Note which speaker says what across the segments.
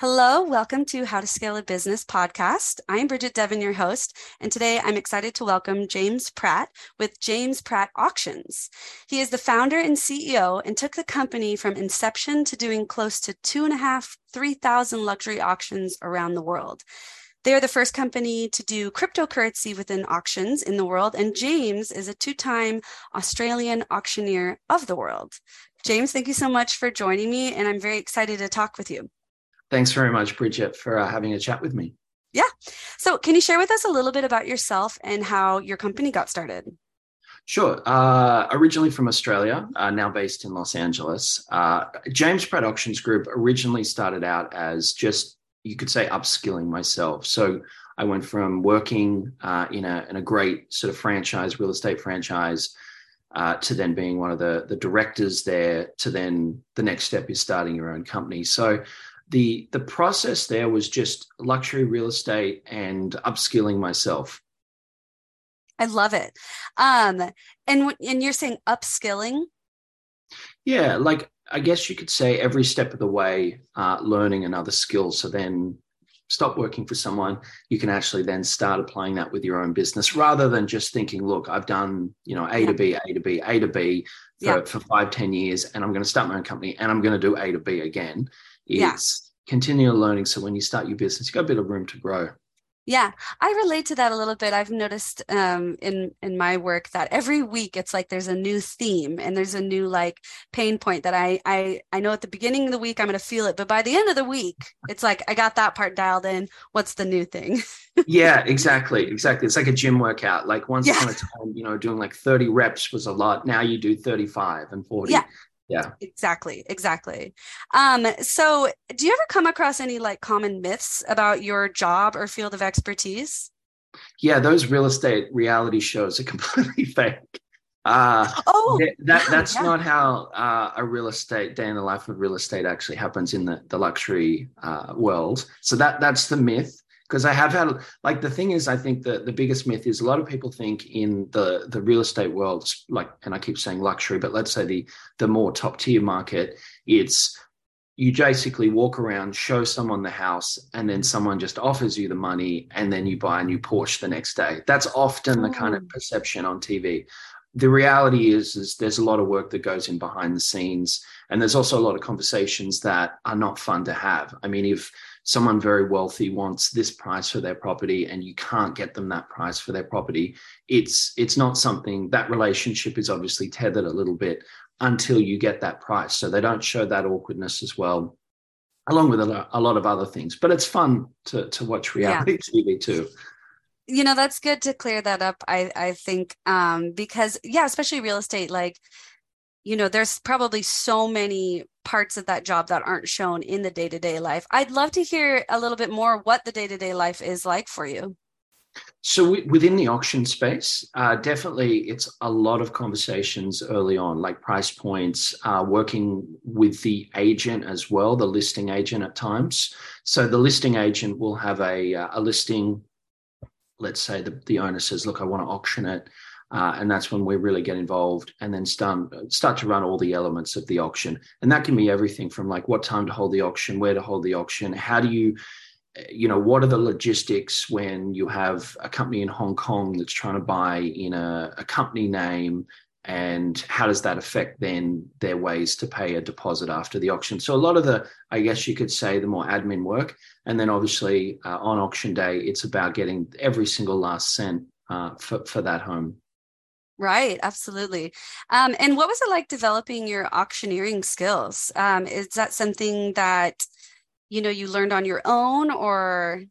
Speaker 1: Hello, welcome to How to Scale a Business podcast. I'm Bridget Devon, your host, and today I'm excited to welcome James Pratt with James Pratt Auctions. He is the founder and CEO and took the company from inception to doing close to two and a half, 3,000 luxury auctions around the world. They are the first company to do cryptocurrency within auctions in the world, and James is a two time Australian auctioneer of the world. James, thank you so much for joining me, and I'm very excited to talk with you.
Speaker 2: Thanks very much, Bridget, for uh, having a chat with me.
Speaker 1: Yeah. So, can you share with us a little bit about yourself and how your company got started?
Speaker 2: Sure. Uh, originally from Australia, uh, now based in Los Angeles. Uh, James Pratt Auctions Group originally started out as just, you could say, upskilling myself. So I went from working uh, in, a, in a great sort of franchise, real estate franchise, uh, to then being one of the, the directors there, to then the next step is starting your own company. So the the process there was just luxury real estate and upskilling myself.
Speaker 1: I love it. Um and and you're saying upskilling?
Speaker 2: Yeah like i guess you could say every step of the way uh, learning another skill. So then stop working for someone. You can actually then start applying that with your own business rather than just thinking look i've done you know a yeah. to b a to b a to b for, yeah. for five ten years and i'm going to start my own company and i'm going to do a to b again it's yeah. continual learning. So when you start your business, you've got a bit of room to grow.
Speaker 1: Yeah, I relate to that a little bit. I've noticed um, in in my work that every week it's like there's a new theme and there's a new like pain point that I I I know at the beginning of the week I'm going to feel it, but by the end of the week it's like I got that part dialed in. What's the new thing?
Speaker 2: yeah, exactly, exactly. It's like a gym workout. Like once yeah. upon a time, you know, doing like 30 reps was a lot. Now you do 35 and 40.
Speaker 1: Yeah,
Speaker 2: yeah.
Speaker 1: Exactly exactly. Um so do you ever come across any like common myths about your job or field of expertise?
Speaker 2: Yeah those real estate reality shows are completely fake. Uh oh that that's yeah. not how uh, a real estate day in the life of real estate actually happens in the, the luxury uh, world. So that that's the myth because I have had like the thing is I think the the biggest myth is a lot of people think in the the real estate world like and I keep saying luxury but let's say the the more top tier market it's you basically walk around show someone the house and then someone just offers you the money and then you buy a new Porsche the next day. That's often the kind of mm. perception on TV the reality is is there's a lot of work that goes in behind the scenes and there's also a lot of conversations that are not fun to have. I mean if someone very wealthy wants this price for their property and you can't get them that price for their property it's it's not something that relationship is obviously tethered a little bit until you get that price so they don't show that awkwardness as well along with a, a lot of other things but it's fun to to watch reality yeah. tv too
Speaker 1: you know that's good to clear that up i i think um because yeah especially real estate like you know there's probably so many parts of that job that aren't shown in the day-to-day life. I'd love to hear a little bit more what the day-to-day life is like for you.
Speaker 2: So within the auction space uh, definitely it's a lot of conversations early on like price points uh, working with the agent as well the listing agent at times. So the listing agent will have a, uh, a listing. Let's say the, the owner says look i want to auction it uh, and that's when we really get involved and then start, start to run all the elements of the auction. And that can be everything from like what time to hold the auction, where to hold the auction, how do you, you know, what are the logistics when you have a company in Hong Kong that's trying to buy in a, a company name and how does that affect then their ways to pay a deposit after the auction? So a lot of the i guess you could say the more admin work. And then obviously uh, on auction day it's about getting every single last cent uh, for, for that home
Speaker 1: Right, absolutely. Um, and what was it like developing your auctioneering skills? Um, is that something that you know you learned on your own, or?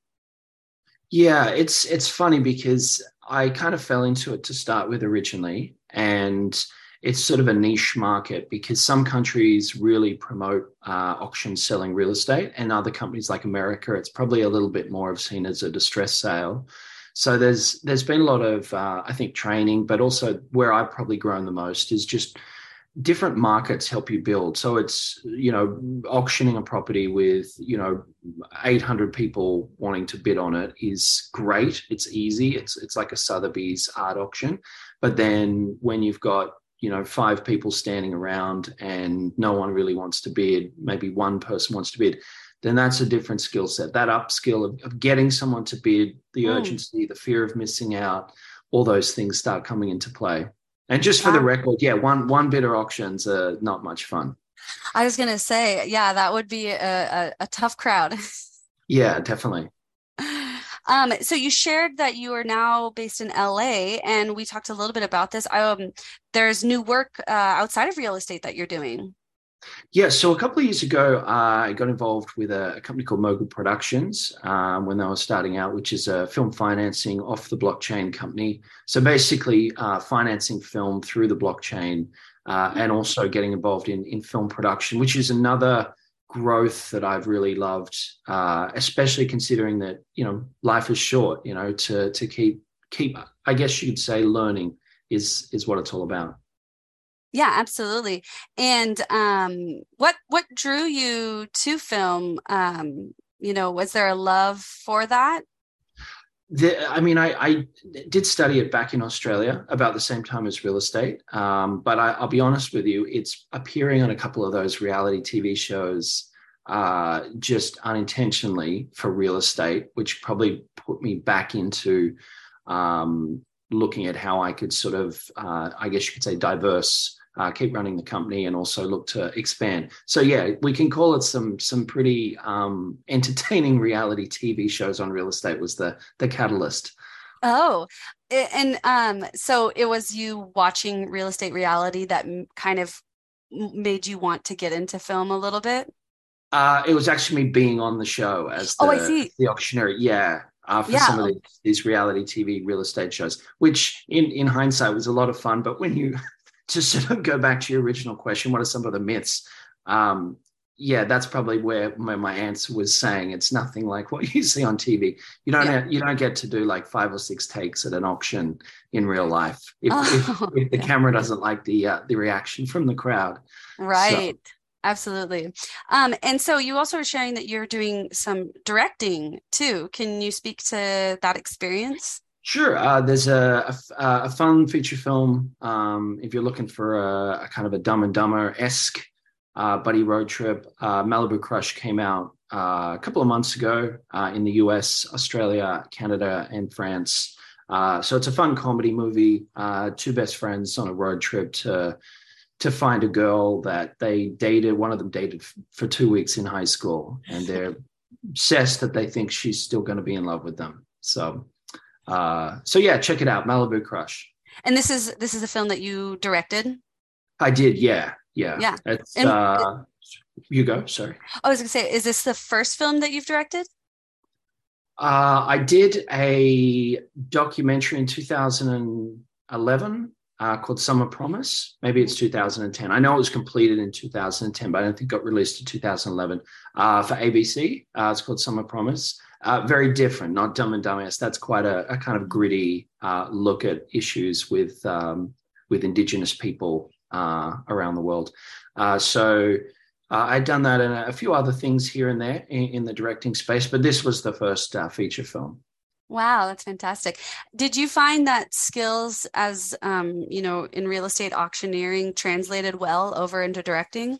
Speaker 2: Yeah, it's it's funny because I kind of fell into it to start with originally, and it's sort of a niche market because some countries really promote uh, auction selling real estate, and other companies like America, it's probably a little bit more of seen as a distress sale. So there's there's been a lot of uh, I think training, but also where I've probably grown the most is just different markets help you build. So it's you know auctioning a property with you know 800 people wanting to bid on it is great. It's easy. It's it's like a Sotheby's art auction. But then when you've got you know five people standing around and no one really wants to bid, maybe one person wants to bid then that's a different skill set. That upskill of, of getting someone to bid, the mm. urgency, the fear of missing out, all those things start coming into play. And just for wow. the record, yeah, one one bidder auctions are not much fun.
Speaker 1: I was gonna say, yeah, that would be a, a, a tough crowd.
Speaker 2: yeah, definitely.
Speaker 1: Um, so you shared that you are now based in LA, and we talked a little bit about this. Um, there's new work uh, outside of real estate that you're doing.
Speaker 2: Yeah, so a couple of years ago, I got involved with a, a company called Mogul Productions um, when they were starting out, which is a film financing off the blockchain company. So basically, uh, financing film through the blockchain uh, and also getting involved in, in film production, which is another growth that I've really loved, uh, especially considering that you know life is short. You know, to to keep keep, I guess you could say, learning is is what it's all about.
Speaker 1: Yeah, absolutely. And um, what what drew you to film? Um, you know, was there a love for that?
Speaker 2: The, I mean, I, I, did study it back in Australia about the same time as real estate. Um, but I, will be honest with you, it's appearing on a couple of those reality TV shows uh, just unintentionally for real estate, which probably put me back into um, looking at how I could sort of, uh, I guess you could say, diverse uh, keep running the company and also look to expand. So yeah, we can call it some some pretty um, entertaining reality TV shows on real estate was the the catalyst.
Speaker 1: Oh, and um, so it was you watching real estate reality that kind of made you want to get into film a little bit.
Speaker 2: Uh, it was actually me being on the show as the,
Speaker 1: oh, I see.
Speaker 2: the auctioneer. Yeah, uh, for yeah. some of these, these, reality TV real estate shows, which in in hindsight was a lot of fun. But when you to sort of go back to your original question, what are some of the myths? Um, yeah, that's probably where my, my answer was saying it's nothing like what you see on TV. You don't yeah. have, you don't get to do like five or six takes at an auction in real life if, oh, if, if the yeah. camera doesn't like the uh, the reaction from the crowd.
Speaker 1: Right. So. Absolutely. Um, and so you also were sharing that you're doing some directing too. Can you speak to that experience?
Speaker 2: Sure. Uh, there's a, a, a, fun feature film. Um, if you're looking for a, a, kind of a Dumb and Dumber esque uh, buddy road trip, uh, Malibu Crush came out uh, a couple of months ago uh, in the US, Australia, Canada, and France. Uh, so it's a fun comedy movie. two best friends on a road trip to to find a girl that they dated. One of them dated f- for two weeks in high school, and they're obsessed that they think she's still going to be in love with them. So uh, so yeah, check it out, Malibu Crush.
Speaker 1: And this is this is a film that you directed.
Speaker 2: I did, yeah, yeah,
Speaker 1: yeah.
Speaker 2: It's, and, uh, you go. Sorry.
Speaker 1: I was gonna say, is this the first film that you've directed?
Speaker 2: Uh, I did a documentary in 2011 uh, called Summer Promise. Maybe it's 2010. I know it was completed in 2010, but I don't think it got released in 2011 uh, for ABC. Uh, it's called Summer Promise uh, very different, not Dumb and Dumbass. That's quite a, a kind of gritty uh, look at issues with um, with Indigenous people uh, around the world. Uh, so uh, I'd done that and a few other things here and there in, in the directing space, but this was the first uh, feature film.
Speaker 1: Wow, that's fantastic. Did you find that skills as um, you know in real estate auctioneering translated well over into directing?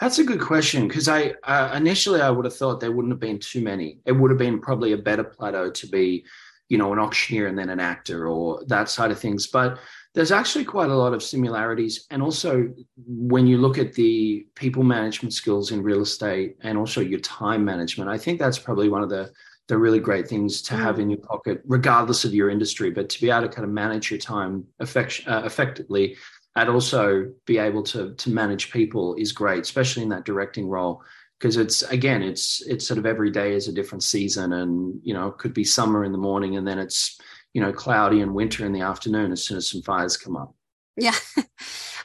Speaker 2: That's a good question because I uh, initially I would have thought there wouldn't have been too many. It would have been probably a better plateau to be, you know, an auctioneer and then an actor or that side of things. But there's actually quite a lot of similarities, and also when you look at the people management skills in real estate and also your time management, I think that's probably one of the the really great things to have in your pocket, regardless of your industry. But to be able to kind of manage your time effect, uh, effectively and also be able to to manage people is great, especially in that directing role because it's again it's it's sort of every day is a different season and you know it could be summer in the morning and then it's you know cloudy and winter in the afternoon as soon as some fires come up.
Speaker 1: Yeah.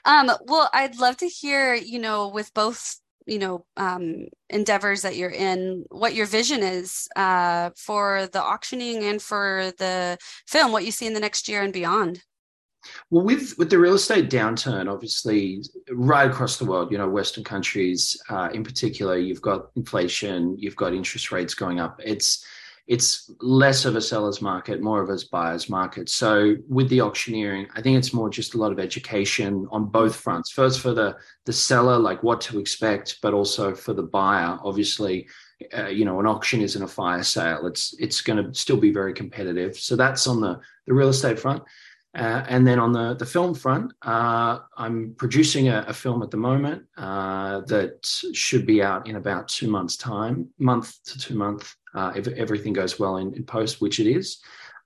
Speaker 1: Um well i'd love to hear you know with both you know um endeavors that you're in what your vision is uh for the auctioning and for the film what you see in the next year and beyond
Speaker 2: well, with with the real estate downturn, obviously, right across the world, you know, Western countries uh, in particular, you've got inflation, you've got interest rates going up. It's it's less of a seller's market, more of a buyer's market. So with the auctioneering, I think it's more just a lot of education on both fronts. First for the the seller, like what to expect, but also for the buyer. Obviously, uh, you know, an auction isn't a fire sale. It's it's going to still be very competitive. So that's on the the real estate front. Uh, and then on the, the film front, uh, I'm producing a, a, film at the moment uh, that should be out in about two months' time, month to two month, uh, if everything goes well in, in post, which it is.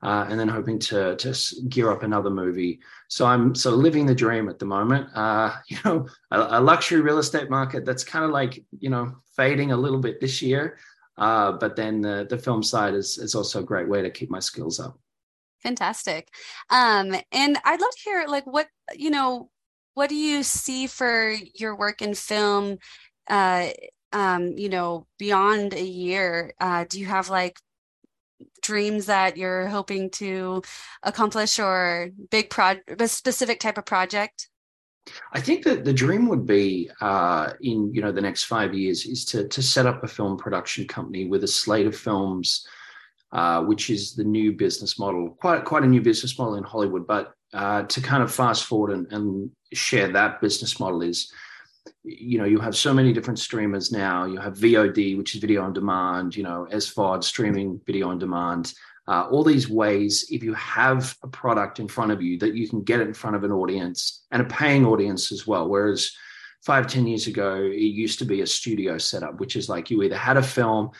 Speaker 2: Uh, and then hoping to, to gear up another movie. So I'm sort of living the dream at the moment. Uh, you know, a, a, luxury real estate market that's kind of like, you know, fading a little bit this year. but then the, the film side is, is also a great way to keep my skills up.
Speaker 1: Fantastic. Um, and I'd love to hear like what, you know, what do you see for your work in film uh, um, you know, beyond a year? Uh, do you have like dreams that you're hoping to accomplish or big pro a specific type of project?
Speaker 2: I think that the dream would be uh, in you know the next five years is to to set up a film production company with a slate of films uh, which is the new business model, quite quite a new business model in Hollywood. But uh, to kind of fast forward and, and, share that business model is, you know, you have so many different streamers now. You have VOD, which is video on demand. You know, SVOD, streaming video on demand. Uh, all these ways, if you have a product in front of you, that you can get it in front of an audience and a paying audience as well. Whereas five, ten years ago, it used to be a studio setup, which is like you either had a film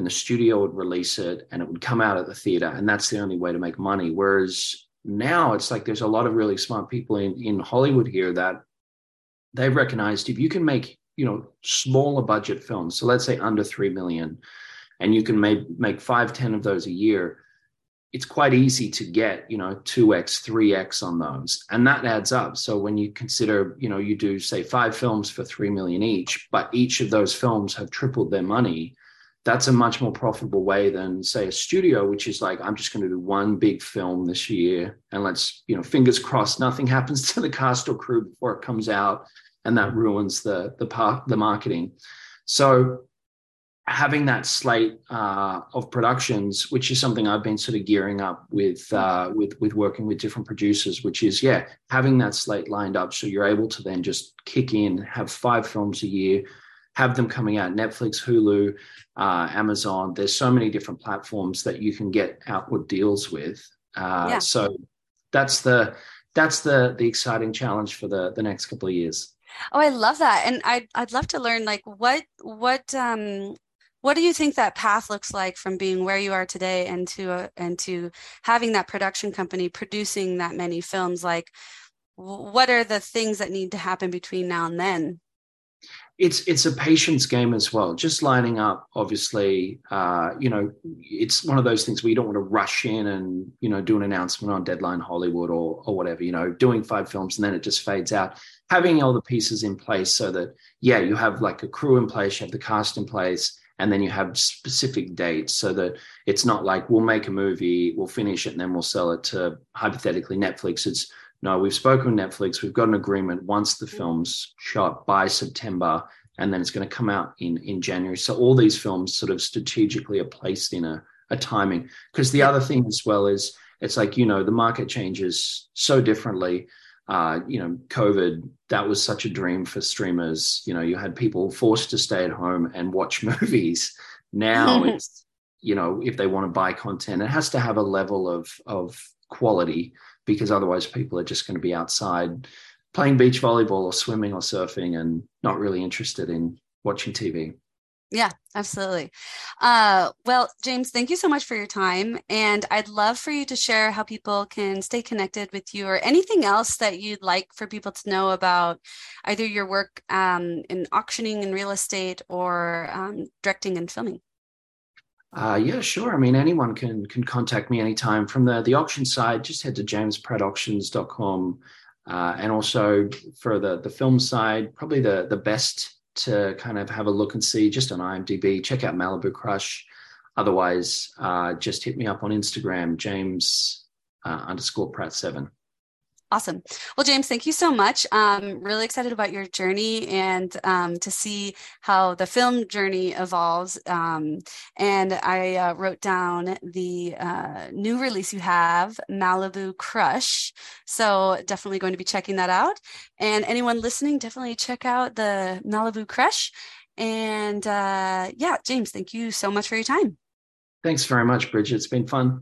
Speaker 2: and the studio would release it and it would come out at the theater and that's the only way to make money. Whereas now it's like there's a lot of really smart people in in hollywood here that they've recognized if you can make you know smaller budget films so let's say under 3 million and you can make make 5 10 of those a year it's quite easy to get you know 2x 3x on those and that adds up. So when you consider you know you do say five films for 3 million each but each of those films have tripled their money that's a much more profitable way than say a studio which is like i'm just going to do one big film this year and let's you know fingers crossed nothing happens to the cast or crew before it comes out and that ruins the the part the marketing. So having that slate uh, of productions which is something i've been sort of gearing up with uh, with with working with different producers which is yeah having that slate lined up so you're able to then just kick in have five films a year have them coming out Netflix, Hulu, uh, Amazon. There's so many different platforms that you can get outward deals with. Uh, yeah. So that's the that's the the exciting challenge for the the next couple of years.
Speaker 1: Oh, I love that, and I'd I'd love to learn like what what um what do you think that path looks like from being where you are today and to uh, and to having that production company producing that many films like what are the things that need to happen between now and then
Speaker 2: it's it's a patience game as well. Just lining up, obviously, uh, you know, it's one of those things where you don't want to rush in and you know do an announcement on Deadline Hollywood or or whatever. You know, doing five films and then it just fades out. Having all the pieces in place so that yeah, you have like a crew in place, you have the cast in place, and then you have specific dates so that it's not like we'll make a movie, we'll finish it, and then we'll sell it to hypothetically Netflix. It's no, we've spoken with Netflix. We've got an agreement once the film's shot by September, and then it's going to come out in in January. So all these films sort of strategically are placed in a, a timing. Because the other thing as well is it's like you know the market changes so differently. Uh, you know, COVID that was such a dream for streamers. You know, you had people forced to stay at home and watch movies. Now it's you know if they want to buy content, it has to have a level of of quality because otherwise people are just going to be outside playing beach volleyball or swimming or surfing and not really interested in watching TV.
Speaker 1: Yeah, absolutely. Uh, well, James, thank you so much for your time. And I'd love for you to share how people can stay connected with you or anything else that you'd like for people to know about either your work um, in auctioning and real estate or um, directing and filming.
Speaker 2: Uh, yeah, sure. I mean, anyone can can contact me anytime. From the the auction side, just head to jamesprattauctions.com. Uh, and also for the the film side, probably the the best to kind of have a look and see just on IMDb. Check out Malibu Crush. Otherwise, uh, just hit me up on Instagram, James uh, underscore Pratt seven.
Speaker 1: Awesome. Well, James, thank you so much. Um, really excited about your journey and um, to see how the film journey evolves. Um, and I uh, wrote down the uh, new release you have, Malibu Crush. So definitely going to be checking that out. And anyone listening, definitely check out the Malibu Crush. And uh, yeah, James, thank you so much for your time.
Speaker 2: Thanks very much, Bridget. It's been fun.